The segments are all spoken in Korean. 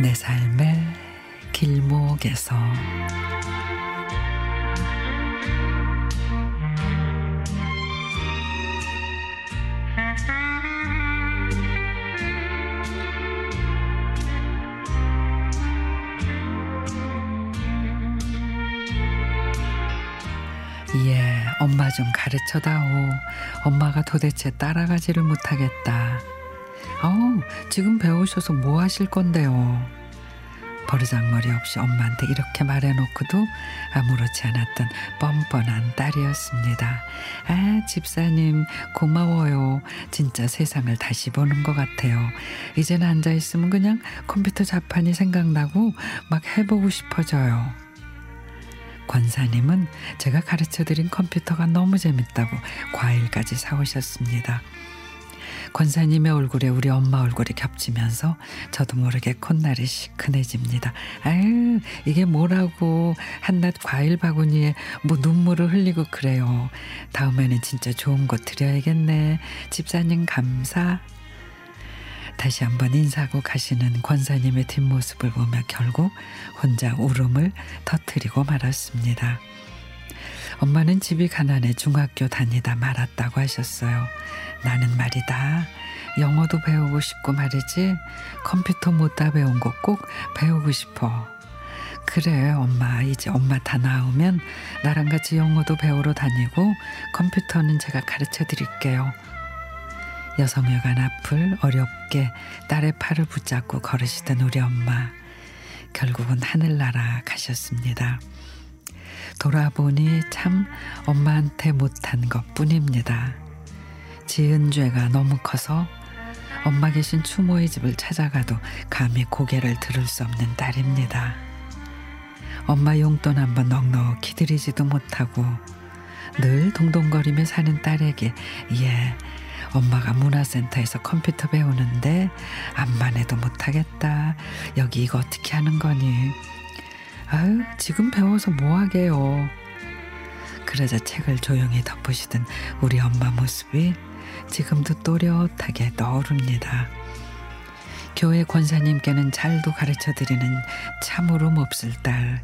내 삶의 길목에서 예, 엄마 좀 가르쳐다오. 엄마가 도대체 따라가지를 못하겠다. 어, 지금 배우셔서 뭐 하실 건데요? 버르장머리 없이 엄마한테 이렇게 말해놓고도 아무렇지 않았던 뻔뻔한 딸이었습니다. 아, 집사님, 고마워요. 진짜 세상을 다시 보는 것 같아요. 이제는 앉아있으면 그냥 컴퓨터 자판이 생각나고 막 해보고 싶어져요. 권사님은 제가 가르쳐드린 컴퓨터가 너무 재밌다고 과일까지 사오셨습니다. 권사님의 얼굴에 우리 엄마 얼굴이 겹치면서 저도 모르게 콧날이 시큰해집니다. 아유 이게 뭐라고 한낱 과일 바구니에 뭐 눈물을 흘리고 그래요. 다음에는 진짜 좋은 거 드려야겠네. 집사님 감사. 다시 한번 인사하고 가시는 권사님의 뒷모습을 보며 결국 혼자 울음을 터뜨리고 말았습니다. 엄마는 집이 가난해 중학교 다니다 말았다고 하셨어요. 나는 말이다. 영어도 배우고 싶고 말이지. 컴퓨터 못다 배운 거 꼭 배우고 싶어. 그래, 엄마. 이제 엄마 다 나오면 나랑 같이 영어도 배우러 다니고 컴퓨터는 제가 가르쳐 드릴게요. 여성여간 앞을 어렵게 딸의 팔을 붙잡고 걸으시던 우리 엄마. 결국은 하늘나라 가셨습니다. 돌아보니 참 엄마한테 못한 것 뿐입니다. 지은 죄가 너무 커서 엄마 계신 추모의 집을 찾아가도 감히 고개를 들을 수 없는 딸입니다. 엄마 용돈 한번 넉넉히 드리지도 못하고 늘 동동거리며 사는 딸에게 예 엄마가 문화센터에서 컴퓨터 배우는데 암만 해도 못하겠다 여기 이거 어떻게 하는 거니 아유, 지금 배워서 뭐 하게요. 그러자 책을 조용히 덮으시던 우리 엄마 모습이 지금도 또렷하게 떠오릅니다. 교회 권사님께는 잘도 가르쳐 드리는 참으로 몹쓸 딸.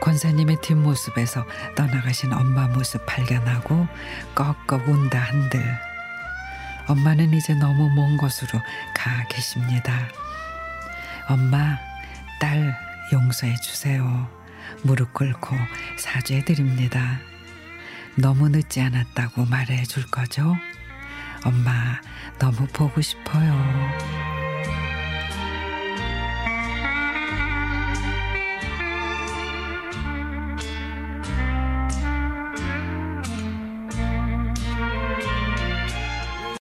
권사님의 뒷모습에서 떠나가신 엄마 모습 발견하고 꺽꺽 운다 한들 엄마는 이제 너무 먼 곳으로 가 계십니다. 엄마, 딸, 용서해 주세요. 무릎 꿇고 사죄해 드립니다. 너무 늦지 않았다고 말해 줄 거죠? 엄마, 너무 보고 싶어요.